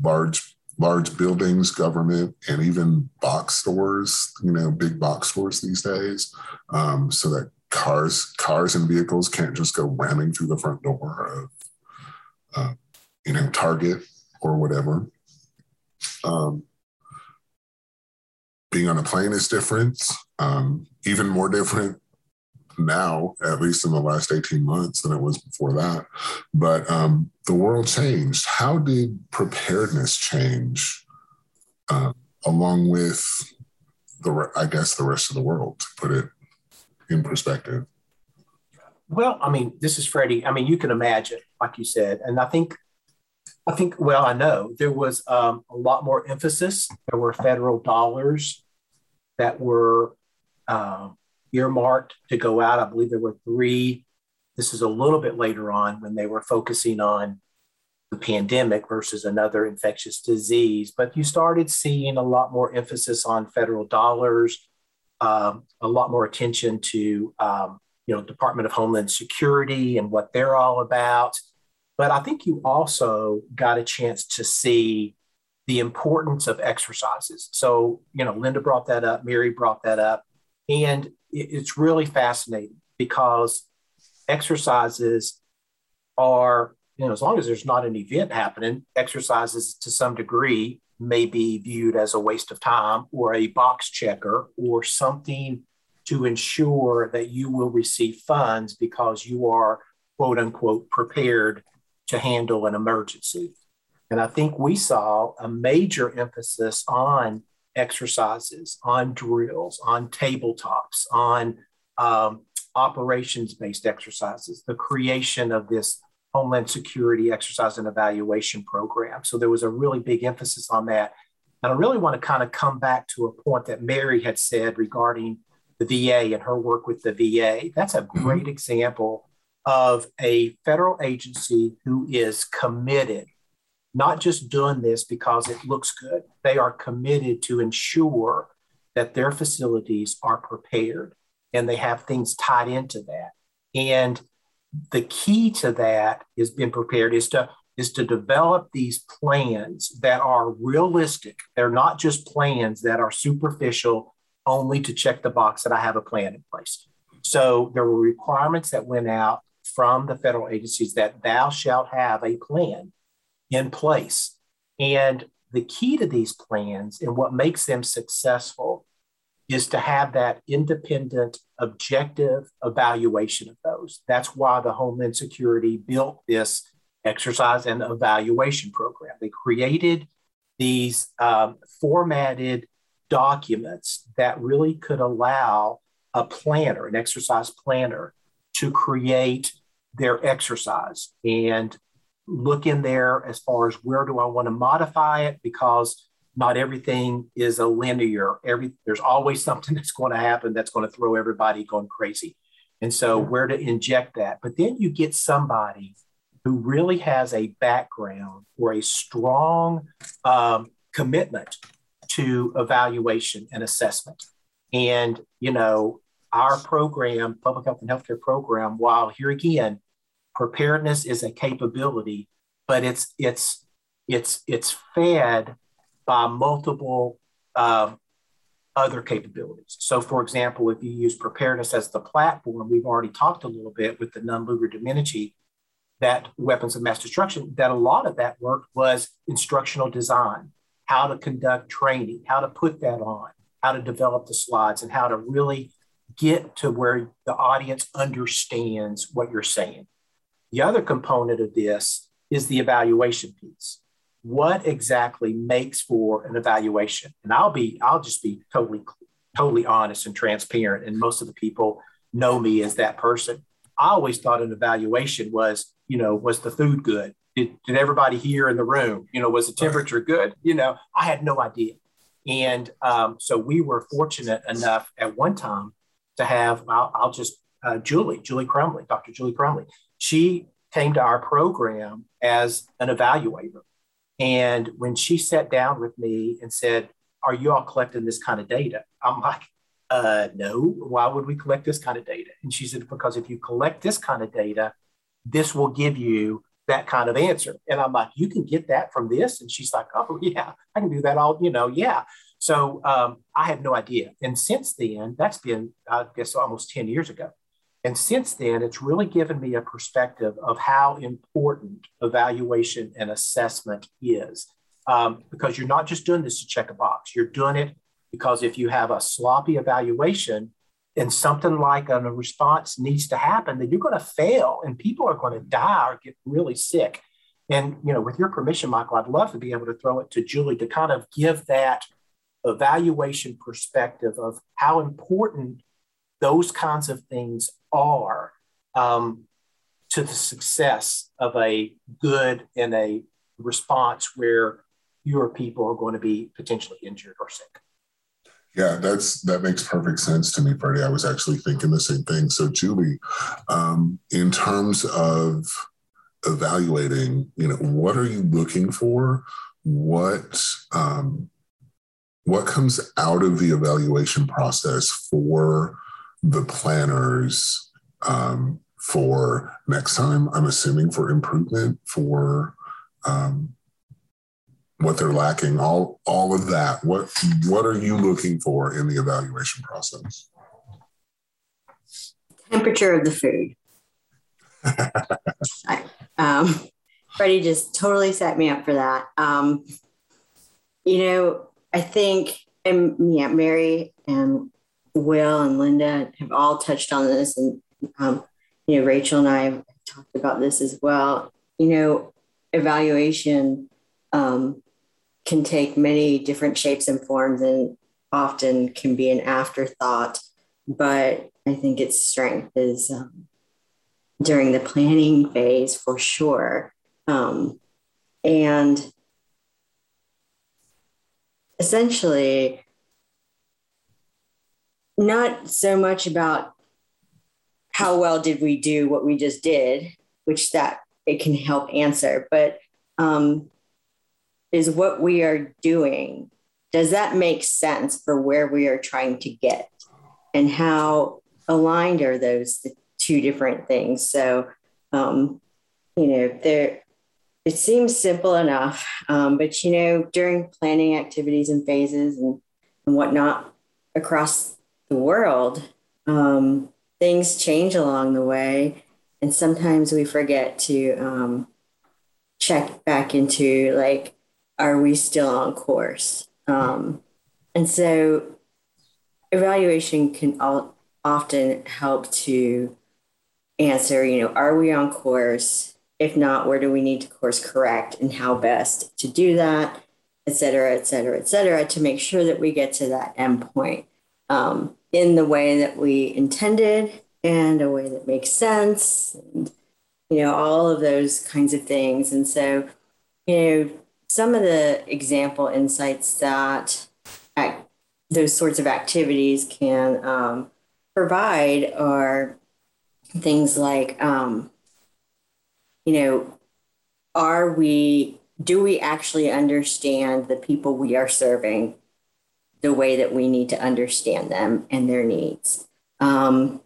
large large buildings, government, and even box stores. You know, big box stores these days, um, so that cars cars and vehicles can't just go ramming through the front door of uh, you know, Target or whatever. Um, being on a plane is different, um, even more different now, at least in the last 18 months than it was before that. But um, the world changed. How did preparedness change uh, along with the, I guess, the rest of the world, to put it in perspective? Well, I mean, this is Freddy. I mean, you can imagine, like you said, and I think, I think, well, I know there was um, a lot more emphasis. There were federal dollars that were uh, earmarked to go out. I believe there were three. This is a little bit later on when they were focusing on the pandemic versus another infectious disease. But you started seeing a lot more emphasis on federal dollars, um, a lot more attention to um, you know Department of Homeland Security and what they're all about. But I think you also got a chance to see the importance of exercises. So you know, Linda brought that up, Mary brought that up, and it's really fascinating because exercises are you know as long as there's not an event happening, exercises to some degree may be viewed as a waste of time or a box checker or something to ensure that you will receive funds because you are quote unquote prepared to handle an emergency. And I think we saw a major emphasis on exercises, on drills, on tabletops, on um, operations based exercises, the creation of this Homeland Security exercise and evaluation program. So there was a really big emphasis on that. And I really want to kind of come back to a point that Mary had said regarding the VA and her work with the VA. That's a mm-hmm. great mm-hmm. example of a federal agency who is committed, not just doing this because it looks good, they are committed to ensure that their facilities are prepared and they have things tied into that. And the key to that is being prepared is to is to develop these plans that are realistic. They're not just plans that are superficial only to check the box that I have a plan in place. So there were requirements that went out from the federal agencies that thou shalt have a plan in place. And the key to these plans and what makes them successful is to have that independent, objective evaluation of those. That's why the Homeland Security built this exercise and evaluation program. They created these um, formatted documents that really could allow a planner, an exercise planner, to create their exercise and look in there as far as where do I want to modify it because not everything is a linear. Every there's always something that's going to happen that's going to throw everybody going crazy. And so where to inject that. But then you get somebody who really has a background or a strong um, commitment to evaluation and assessment. And, you know, our program, public health and healthcare program, while here again, preparedness is a capability, but it's it's it's it's fed by multiple uh, other capabilities. So, for example, if you use preparedness as the platform, we've already talked a little bit with the Nunn-Lugar-Domenici, that weapons of mass destruction, that a lot of that work was instructional design how to conduct training, how to put that on, how to develop the slides, and how to really get to where the audience understands what you're saying. The other component of this is the evaluation piece. What exactly makes for an evaluation? And I'll be, I'll just be totally, totally honest and transparent. And most of the people know me as that person. I always thought an evaluation was, you know, was the food good? Did, did everybody here in the room, you know, was the temperature good? You know, I had no idea. And um, so we were fortunate enough at one time to have, I'll, I'll just, uh, Julie, Julie Crumly, Dr. Julie Crumly. She came to our program as an evaluator. And when she sat down with me and said, Are you all collecting this kind of data? I'm like, uh, No, why would we collect this kind of data? And she said, Because if you collect this kind of data, this will give you that kind of answer. And I'm like, you can get that from this. And she's like, oh, yeah, I can do that all, you know, yeah. So um, I had no idea. And since then, that's been, I guess, almost 10 years ago. And since then, it's really given me a perspective of how important evaluation and assessment is. Um, because you're not just doing this to check a box, you're doing it because if you have a sloppy evaluation, and something like a response needs to happen, then you're going to fail and people are going to die or get really sick. And, you know, with your permission, Michael, I'd love to be able to throw it to Julie to kind of give that evaluation perspective of how important those kinds of things are um, to the success of a good and a response where fewer people are going to be potentially injured or sick. Yeah, that's that makes perfect sense to me, Freddy. I was actually thinking the same thing. So, Julie, um, in terms of evaluating, you know, what are you looking for? What um, what comes out of the evaluation process for the planners um, for next time? I'm assuming for improvement for um, what they're lacking, all all of that. What what are you looking for in the evaluation process? Temperature of the food. I, um, Freddy just totally set me up for that. Um, you know, I think, and yeah, Mary and Will and Linda have all touched on this, and um, you know, Rachel and I have talked about this as well. You know, evaluation um, can take many different shapes and forms and often can be an afterthought. But I think its strength is um, during the planning phase for sure. Um, and essentially, not so much about how well did we do what we just did, which that it can help answer, but um, is what we are doing. Does that make sense for where we are trying to get? And how aligned are those two different things? So um, you know there it seems simple enough um, but you know during planning activities and phases and, and whatnot across the world um, things change along the way. And sometimes we forget to um, check back into like are we still on course? Um, and so evaluation can all, often help to answer, you know, are we on course? If not, where do we need to course correct and how best to do that, et cetera, et cetera, et cetera, to make sure that we get to that endpoint um, in the way that we intended and a way that makes sense and, you know, all of those kinds of things. And so, you know, some of the example insights that those sorts of activities can um, provide are things like, um, you know, are we, do we actually understand the people we are serving the way that we need to understand them and their needs? Um,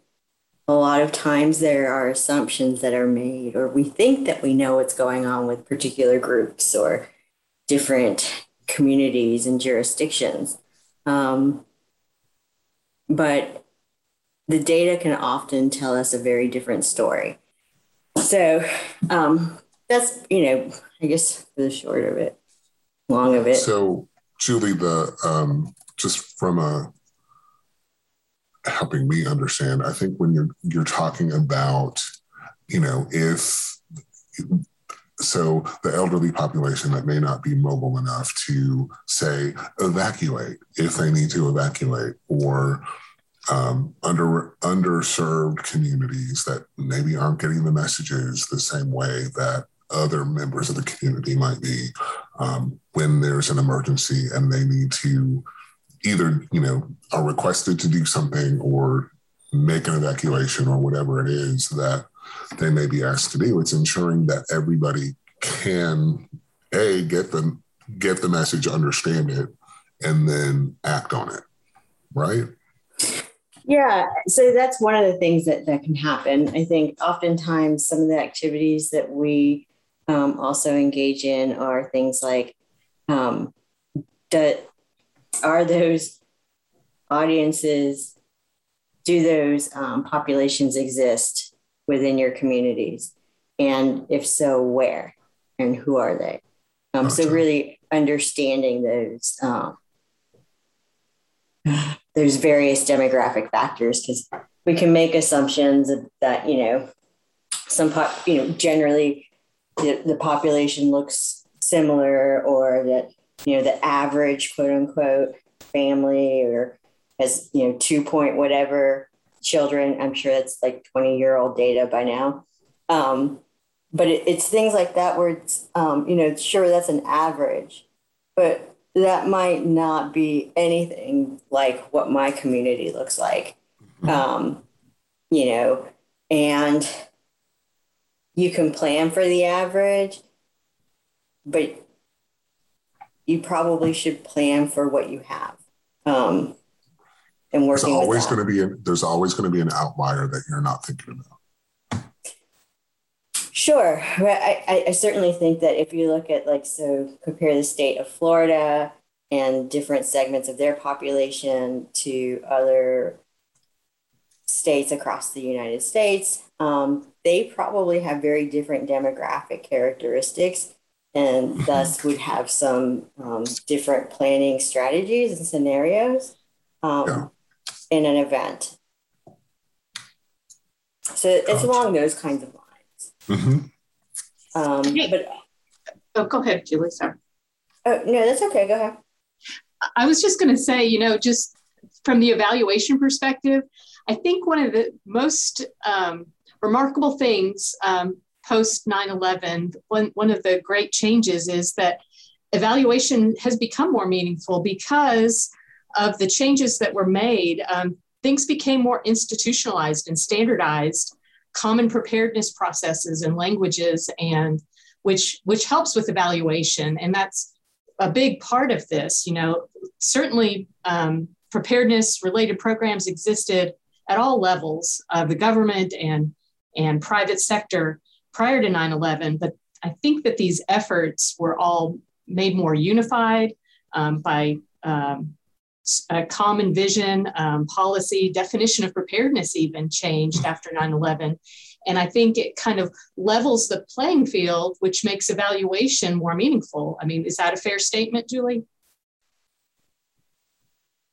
a lot of times there are assumptions that are made, or we think that we know what's going on with particular groups or different communities and jurisdictions. Um, but the data can often tell us a very different story. So um, that's, you know, I guess the short of it, long of it. So, Julie, the um, just from a helping me understand, I think when you're you're talking about, you know, if so the elderly population that may not be mobile enough to say evacuate if they need to evacuate or um, under underserved communities that maybe aren't getting the messages the same way that other members of the community might be um, when there's an emergency and they need to either you know are requested to do something or make an evacuation or whatever it is that they may be asked to do. It's ensuring that everybody can a get the get the message, understand it, and then act on it. Right. Yeah, so that's one of the things that that can happen. I think oftentimes some of the activities that we um, also engage in are things like um, that are those audiences do those um, populations exist within your communities? And if so, where and who are they? Um, So, really understanding those. Um, there's various demographic factors because we can make assumptions that, you know, some, pop, you know, generally the, the population looks similar or that, you know, the average quote unquote family or has, you know, two point whatever children. I'm sure it's like 20 year old data by now. Um, but it, it's things like that where it's, um, you know, sure, that's an average, but that might not be anything like what my community looks like. Mm-hmm. Um, you know, and you can plan for the average, but you probably should plan for what you have. Um, and working there's always going to be a, there's always going to be an outlier that you're not thinking about. Sure, I, I certainly think that if you look at like so compare the state of Florida and different segments of their population to other states across the United States, um, they probably have very different demographic characteristics and mm-hmm. thus would have some um, different planning strategies and scenarios um. In an event. So it's along those kinds of lines. Mm-hmm. Um, but oh, go ahead, Julie. Sorry. Oh no, that's okay. Go ahead. I was just going to say, you know, just from the evaluation perspective, I think one of the most um, remarkable things um, post 9 11, one, one of the great changes is that evaluation has become more meaningful because of the changes that were made. Um, things became more institutionalized and standardized, common preparedness processes and languages, and which which helps with evaluation. And that's a big part of this. You know, certainly um, preparedness related programs existed at all levels of the government and and private sector prior to 9 11. But I think that these efforts were all made more unified um, by um, a common vision, um, policy, definition of preparedness even changed after 9 11. And I think it kind of levels the playing field, which makes evaluation more meaningful. I mean, is that a fair statement, Julie?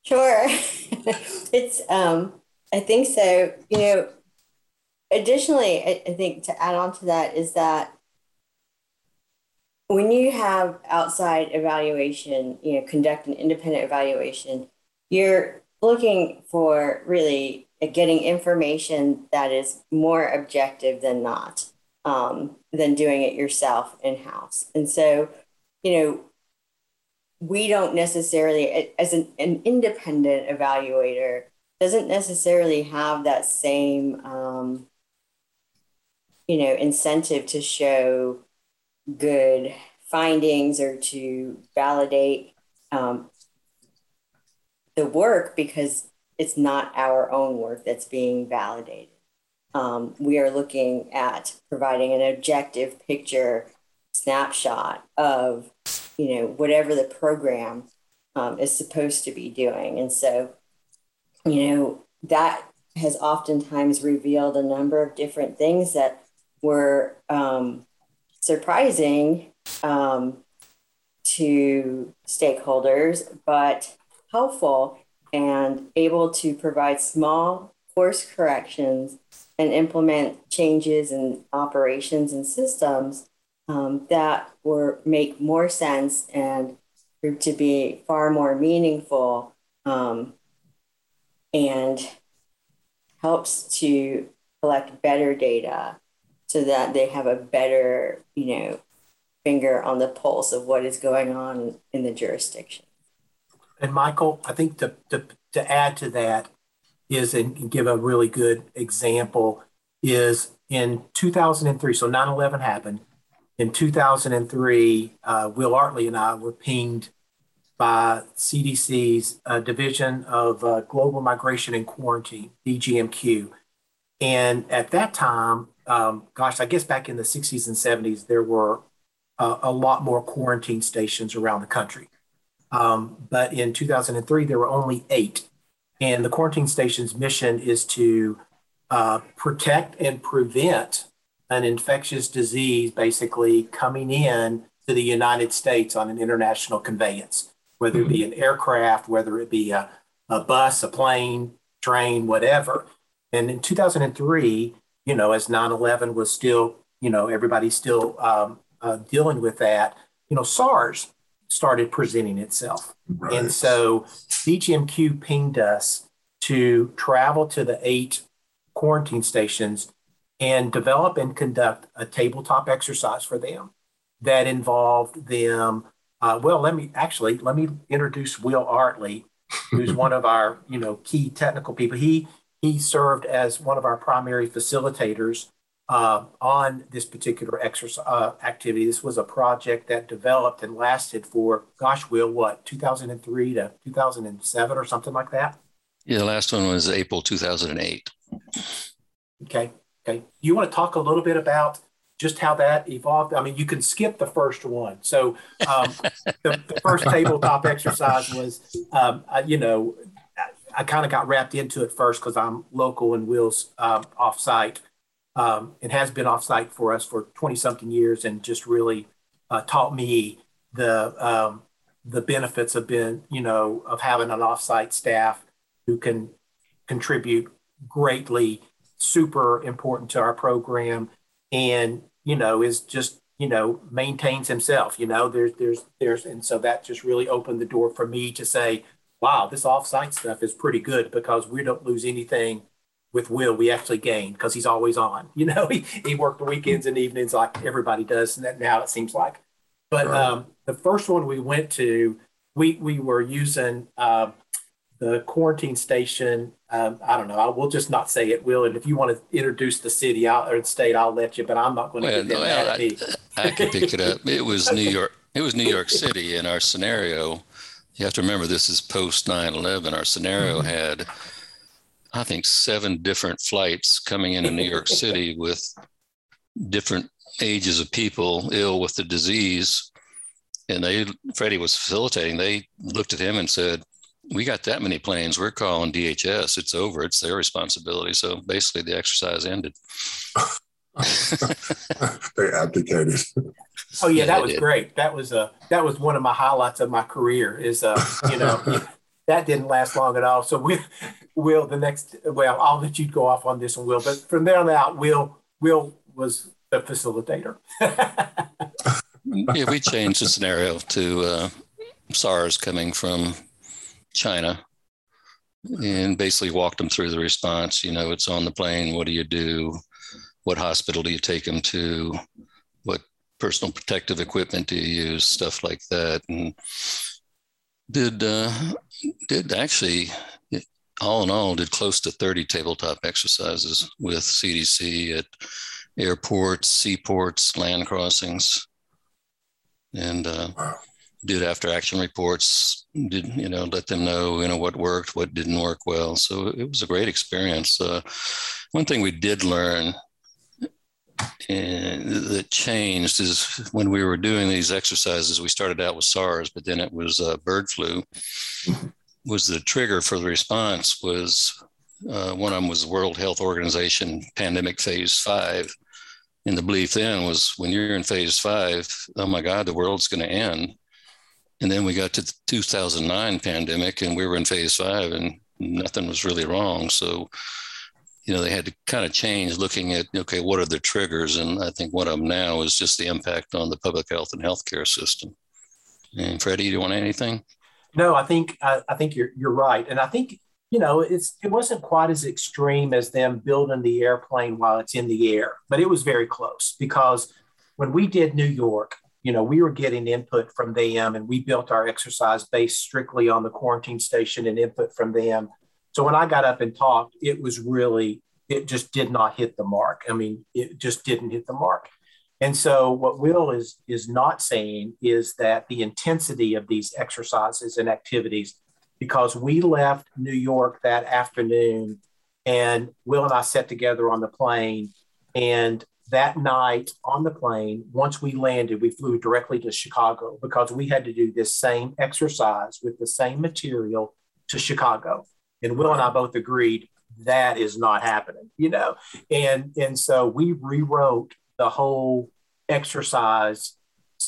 Sure. it's, um, I think so. You know, additionally, I, I think to add on to that is that when you have outside evaluation, you know, conduct an independent evaluation, you're looking for really getting information that is more objective than not, um, than doing it yourself in house. And so, you know, we don't necessarily, as an, an independent evaluator, doesn't necessarily have that same um, you know, incentive to show good findings or to validate um, the work because it's not our own work that's being validated. Um, we are looking at providing an objective picture snapshot of you know whatever the program um, is supposed to be doing and so you know that has oftentimes revealed a number of different things that were um, surprising um, to stakeholders, but helpful and able to provide small course corrections and implement changes in operations and systems um, that were make more sense and prove to be far more meaningful um, and helps to collect better data so that they have a better, you know, finger on the pulse of what is going on in the jurisdiction. And Michael, I think to, to, to add to that is, and give a really good example, is in 2003, so 9 11 happened. In 2003, uh, Will Artley and I were pinged by CDC's uh, Division of uh, Global Migration and Quarantine, DGMQ. And at that time, um, gosh, I guess back in the 60s and 70s, there were uh, a lot more quarantine stations around the country. Um, but in 2003, there were only eight. And the quarantine station's mission is to uh, protect and prevent an infectious disease basically coming in to the United States on an international conveyance, whether it be an aircraft, whether it be a, a bus, a plane, train, whatever. And in 2003, you know, as 9 11 was still, you know, everybody's still um, uh, dealing with that, you know, SARS started presenting itself. Right. And so DGMQ pinged us to travel to the eight quarantine stations and develop and conduct a tabletop exercise for them that involved them. Uh, well, let me actually let me introduce Will Artley, who's one of our you know key technical people. He he served as one of our primary facilitators uh, on this particular exercise uh, activity. This was a project that developed and lasted for, gosh, Will, what, 2003 to 2007 or something like that? Yeah, the last one was April 2008. Okay. Okay. You want to talk a little bit about just how that evolved? I mean, you can skip the first one. So um, the, the, first tabletop exercise was, um, I, you know, I, kind of got wrapped into it first because I'm local and Will's um, off site. Um, it has been off site for us for 20 something years and just really uh, taught me the um, the benefits of being, you know, of having an offsite staff who can contribute greatly, super important to our program, and you know is just you know maintains himself. You know, there's there's there's and so that just really opened the door for me to say, wow, this offsite stuff is pretty good because we don't lose anything with Will, we actually gain because he's always on. You know, he, he worked the weekends and evenings like everybody does now, it seems like. But right. um, the first one we went to, we, we were using uh, the quarantine station. Um, I don't know. I will just not say it, Will. And if you want to introduce the city I'll, or the state, I'll let you. But I'm not going to well, get them well, I, I can pick it up. It was New York. It was New York City. In our scenario, you have to remember this is post 9/11. Our scenario mm-hmm. had, I think, seven different flights coming into New York City with different ages of people ill with the disease. And they, Freddy was facilitating. They looked at him and said, we got that many planes. We're calling DHS. It's over. It's their responsibility. So basically, the exercise ended. they abdicated. Oh yeah, that was great. That was uh that was one of my highlights of my career. Is uh you know that didn't last long at all. So we will the next well I'll let you go off on this one, Will. But from there on out, Will Will was the facilitator. yeah, we changed the scenario to uh, SARS coming from China and basically walked them through the response. You know, it's on the plane. What do you do? What hospital do you take them to? What personal protective equipment do you use? Stuff like that. And did uh, did actually all in all did close to 30 tabletop exercises with CDC at airports, seaports, land crossings, and uh, did after action reports. Did you know let them know you know what worked, what didn't work well. So it was a great experience. Uh, one thing we did learn and that changed is when we were doing these exercises we started out with sars but then it was uh, bird flu. Was the trigger for the response was uh, one of them was the world health organization pandemic phase five. And the belief then was when you're in phase five oh my god the world's going to end. And then we got to the 2009 pandemic and we were in phase five and nothing was really wrong. So you know, they had to kind of change looking at, okay, what are the triggers? And I think one of them now is just the impact on the public health and healthcare system. And Freddy, do you want anything? No, I think I, I think you're you're right, and I think you know it's it wasn't quite as extreme as them building the airplane while it's in the air, but it was very close because when we did New York, you know, we were getting input from them, and we built our exercise based strictly on the quarantine station and input from them so when I got up and talked, it was really, it just did not hit the mark. I mean, it just didn't hit the mark. And so what Will is is not saying is that the intensity of these exercises and activities, because we left New York that afternoon and Will and I sat together on the plane and that night on the plane, once we landed, we flew directly to Chicago because we had to do this same exercise with the same material to Chicago. And Will and I both agreed that is not happening, you know. And and so we rewrote the whole exercise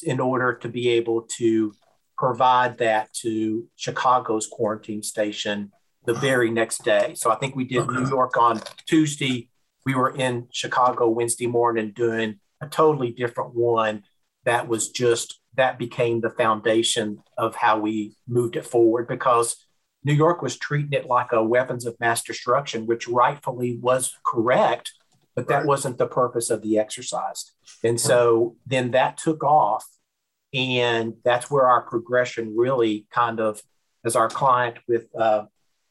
in order to be able to provide that to Chicago's quarantine station the very next day. So I think we did New York on Tuesday. We were in Chicago Wednesday morning doing a totally different one that was just that became the foundation of how we moved it forward because New York was treating it like a weapons of mass destruction, which rightfully was correct, but that wasn't the purpose of the exercise. And so then that took off. And that's where our progression really kind of, as our client with uh,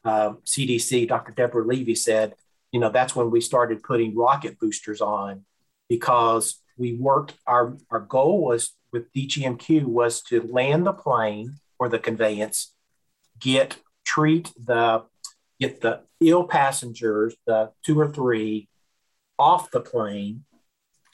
uh, CDC, Dr. Deborah Levy said, you know, that's when we started putting rocket boosters on because we worked, our, our goal was with DGMQ was to land the plane or the conveyance, get, treat the, get the ill passengers, the two or three, off the plane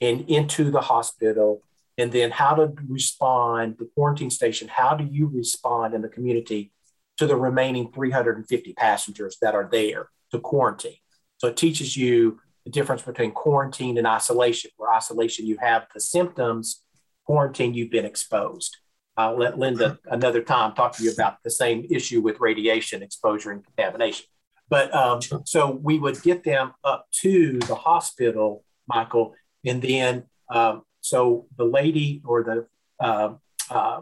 and into the hospital. And then how to respond the quarantine station how do you respond in the community to the remaining 350 passengers that are there to quarantine? So it teaches you the difference between quarantine and isolation where isolation you have the symptoms quarantine you've been exposed i'll let linda another time talk to you about the same issue with radiation exposure and contamination but um, so we would get them up to the hospital, Michael, and then um, so the lady or the uh, uh,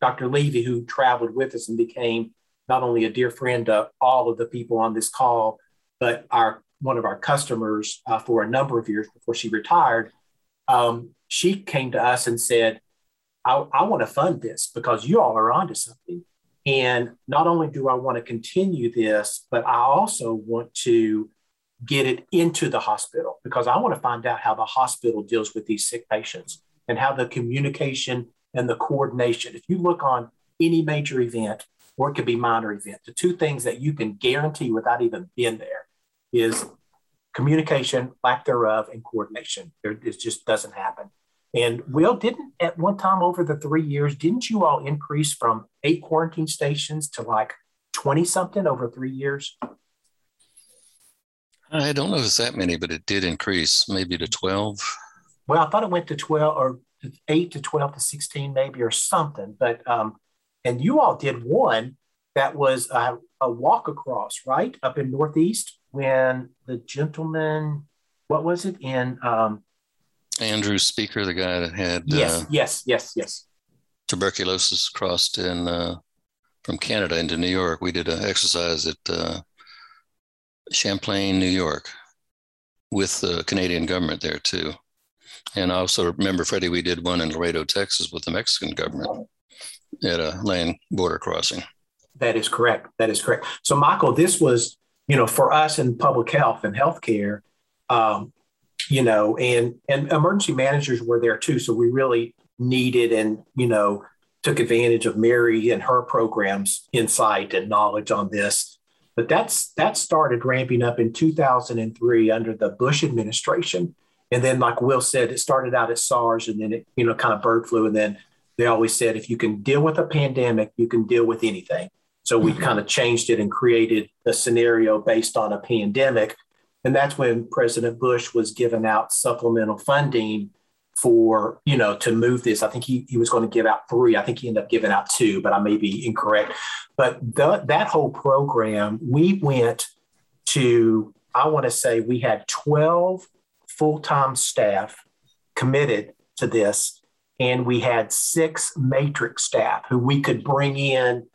Dr. Levy, who traveled with us and became not only a dear friend of all of the people on this call, but our one of our customers uh, for a number of years before she retired. Um, she came to us and said, I, I want to fund this because you all are onto something. And not only do I want to continue this, but I also want to get it into the hospital because I want to find out how the hospital deals with these sick patients and how the communication and the coordination. If you look on any major event, or it could be minor event, the two things that you can guarantee without even being there is communication, lack thereof, and coordination. There, it just doesn't happen. And Will, didn't at one time over the three years, didn't you all increase from eight quarantine stations to like 20 something over three years? I don't know if it's that many, but it did increase maybe to 12. Well, I thought it went to 12 or eight to 12 to 16, maybe, or something. But, um, and you all did one that was a, a walk across, right? Up in Northeast when the gentleman, what was it in, um, Andrew Speaker, the guy that had yes, uh, yes, yes, yes, tuberculosis crossed in uh, from Canada into New York. We did an exercise at uh, Champlain, New York, with the Canadian government there too. And I also remember, Freddy, we did one in Laredo, Texas, with the Mexican government at a land border crossing. That is correct. That is correct. So, Michael, this was, you know, for us in public health and healthcare, um, you know, and and emergency managers were there too. So we really needed and you know took advantage of Mary and her programs, insight and knowledge on this. But that's that started ramping up in 2003 under the Bush administration, and then like Will said, it started out as SARS, and then it you know kind of bird flu, and then they always said if you can deal with a pandemic, you can deal with anything. So we mm-hmm. kind of changed it and created a scenario based on a pandemic and that's when President Bush was giving out supplemental funding for, you know, to move this. I think he, he was going to give out three. I think he ended up giving out two, but I may be incorrect. But the, that whole program, we went to, I want to say we had 12 full time staff committed to this. And we had six matrix staff who we could bring in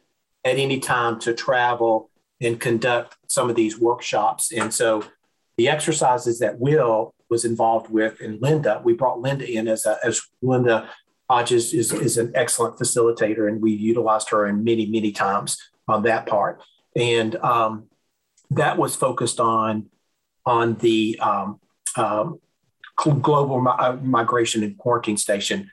at any time to travel and conduct some of these workshops. And so the exercises that Will was involved with and Linda, we brought Linda in as a, as Linda Hodges is, is an excellent facilitator and we utilized her in many, many times on that part. And um, that was focused on, on the um, um, global mi- uh, migration and quarantine station.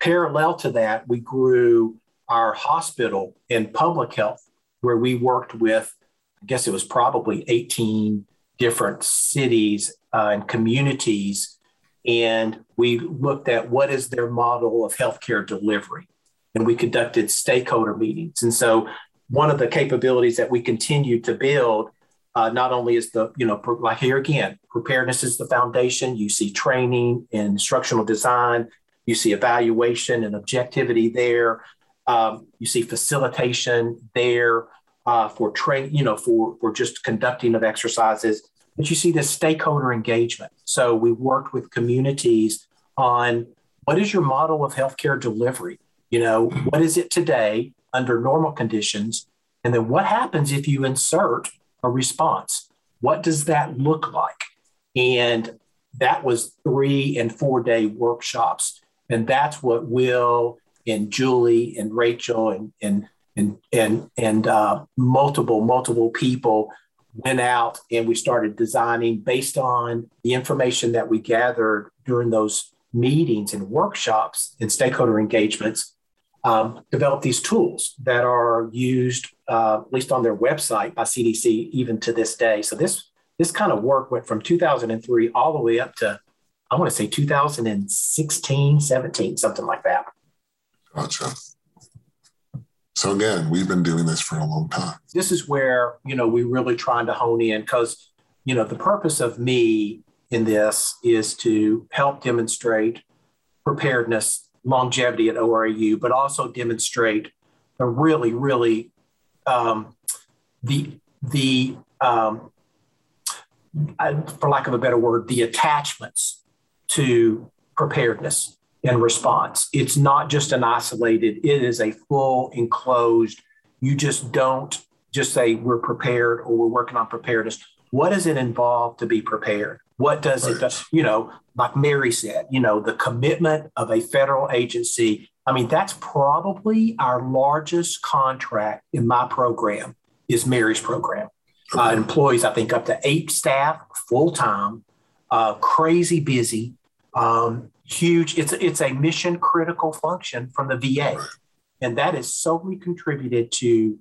Parallel to that, we grew our hospital in public health, where we worked with, I guess it was probably 18 different cities uh, and communities. And we looked at what is their model of healthcare delivery. And we conducted stakeholder meetings. And so, one of the capabilities that we continue to build uh, not only is the, you know, like here again, preparedness is the foundation. You see training and instructional design, you see evaluation and objectivity there. Um, you see facilitation there uh, for train, you know, for for just conducting of exercises. But you see this stakeholder engagement. So we worked with communities on what is your model of healthcare delivery? You know, what is it today under normal conditions? And then what happens if you insert a response? What does that look like? And that was three and four day workshops. And that's what Will and Julie and Rachel and, and, and, and, and uh, multiple, multiple people went out and we started designing based on the information that we gathered during those meetings and workshops and stakeholder engagements um, develop these tools that are used uh, at least on their website by cdc even to this day. So this this kind of work went from 2003 all the way up to i want to say 2016 17 something like that. Gotcha so again, we've been doing this for a long time. This is where, you know, we're really trying to hone in because, you know, the purpose of me in this is to help demonstrate preparedness, longevity at ORAU, but also demonstrate a really, really um, the the um, for lack of a better word, the attachments to preparedness and response. It's not just an isolated, it is a full enclosed. You just don't just say we're prepared or we're working on preparedness. What does it involve to be prepared? What does right. it, you know, like Mary said, you know, the commitment of a federal agency. I mean, that's probably our largest contract in my program is Mary's program. Uh, employees, I think, up to eight staff full time, uh, crazy busy. Um, huge. It's it's a mission critical function from the VA, and that is solely contributed to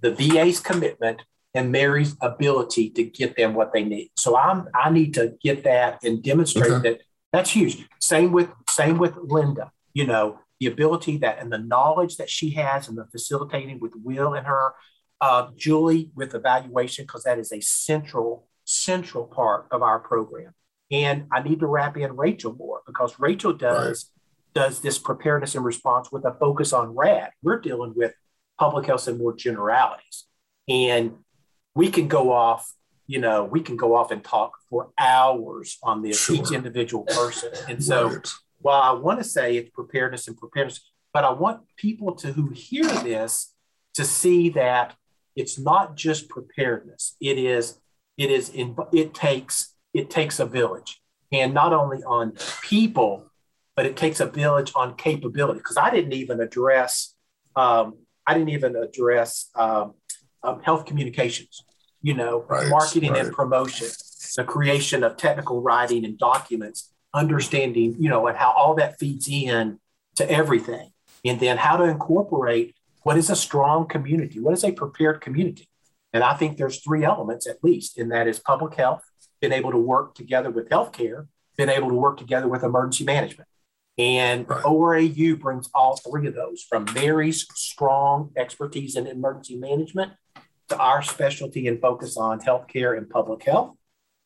the VA's commitment and Mary's ability to get them what they need. So I'm I need to get that and demonstrate okay. that that's huge. Same with same with Linda. You know the ability that and the knowledge that she has and the facilitating with Will and her. Uh, Julie with evaluation because that is a central central part of our program. And I need to wrap in Rachel more because Rachel does right. does this preparedness and response with a focus on RAD. We're dealing with public health and more generalities. And we can go off, you know, we can go off and talk for hours on this, sure. each individual person. And so right. while I want to say it's preparedness and preparedness, but I want people to who hear this to see that it's not just preparedness. It is, it is in it takes it takes a village. And not only on people, but it takes a village on capability. Because I didn't even address, um, I didn't even address um, um, health communications, you know, right, marketing right. and promotion, the creation of technical writing and documents, understanding, you know, and how all that feeds in to everything. And then how to incorporate what is a strong community? What is a prepared community? And I think there's three elements at least, and that is public health, been able to work together with healthcare, been able to work together with emergency management. And right. ORAU brings all three of those from Mary's strong expertise in emergency management to our specialty and focus on healthcare and public health.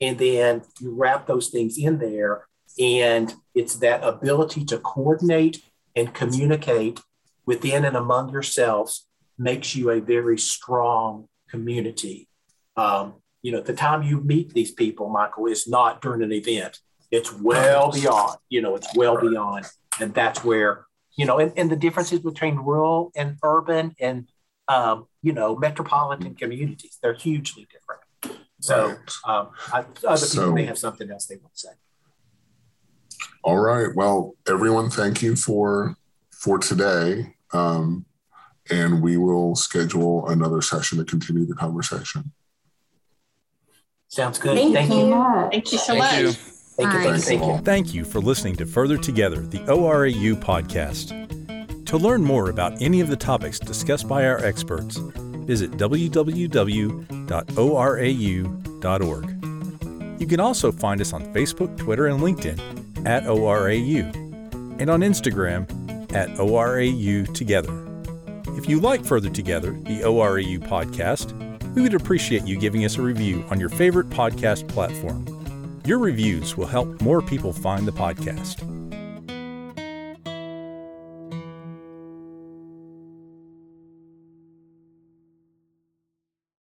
And then you wrap those things in there, and it's that ability to coordinate and communicate within and among yourselves makes you a very strong community. Um, you know, the time you meet these people, Michael, is not during an event. It's well beyond, you know, it's well beyond. And that's where, you know, and, and the differences between rural and urban and, um, you know, metropolitan communities, they're hugely different. So um, I, other so, people may have something else they want to say. All right. Well, everyone, thank you for for today. Um, and we will schedule another session to continue the conversation. Sounds good. Thank, Thank you. you. Thank you so Thank much. You. Thank you. Thank you. Thank you. Thank you for listening to Further Together, the ORAU podcast. To learn more about any of the topics discussed by our experts, visit www.orau.org. You can also find us on Facebook, Twitter, and LinkedIn at ORAU, and on Instagram at ORAU Together. If you like Further Together, the ORAU podcast, we would appreciate you giving us a review on your favorite podcast platform. Your reviews will help more people find the podcast.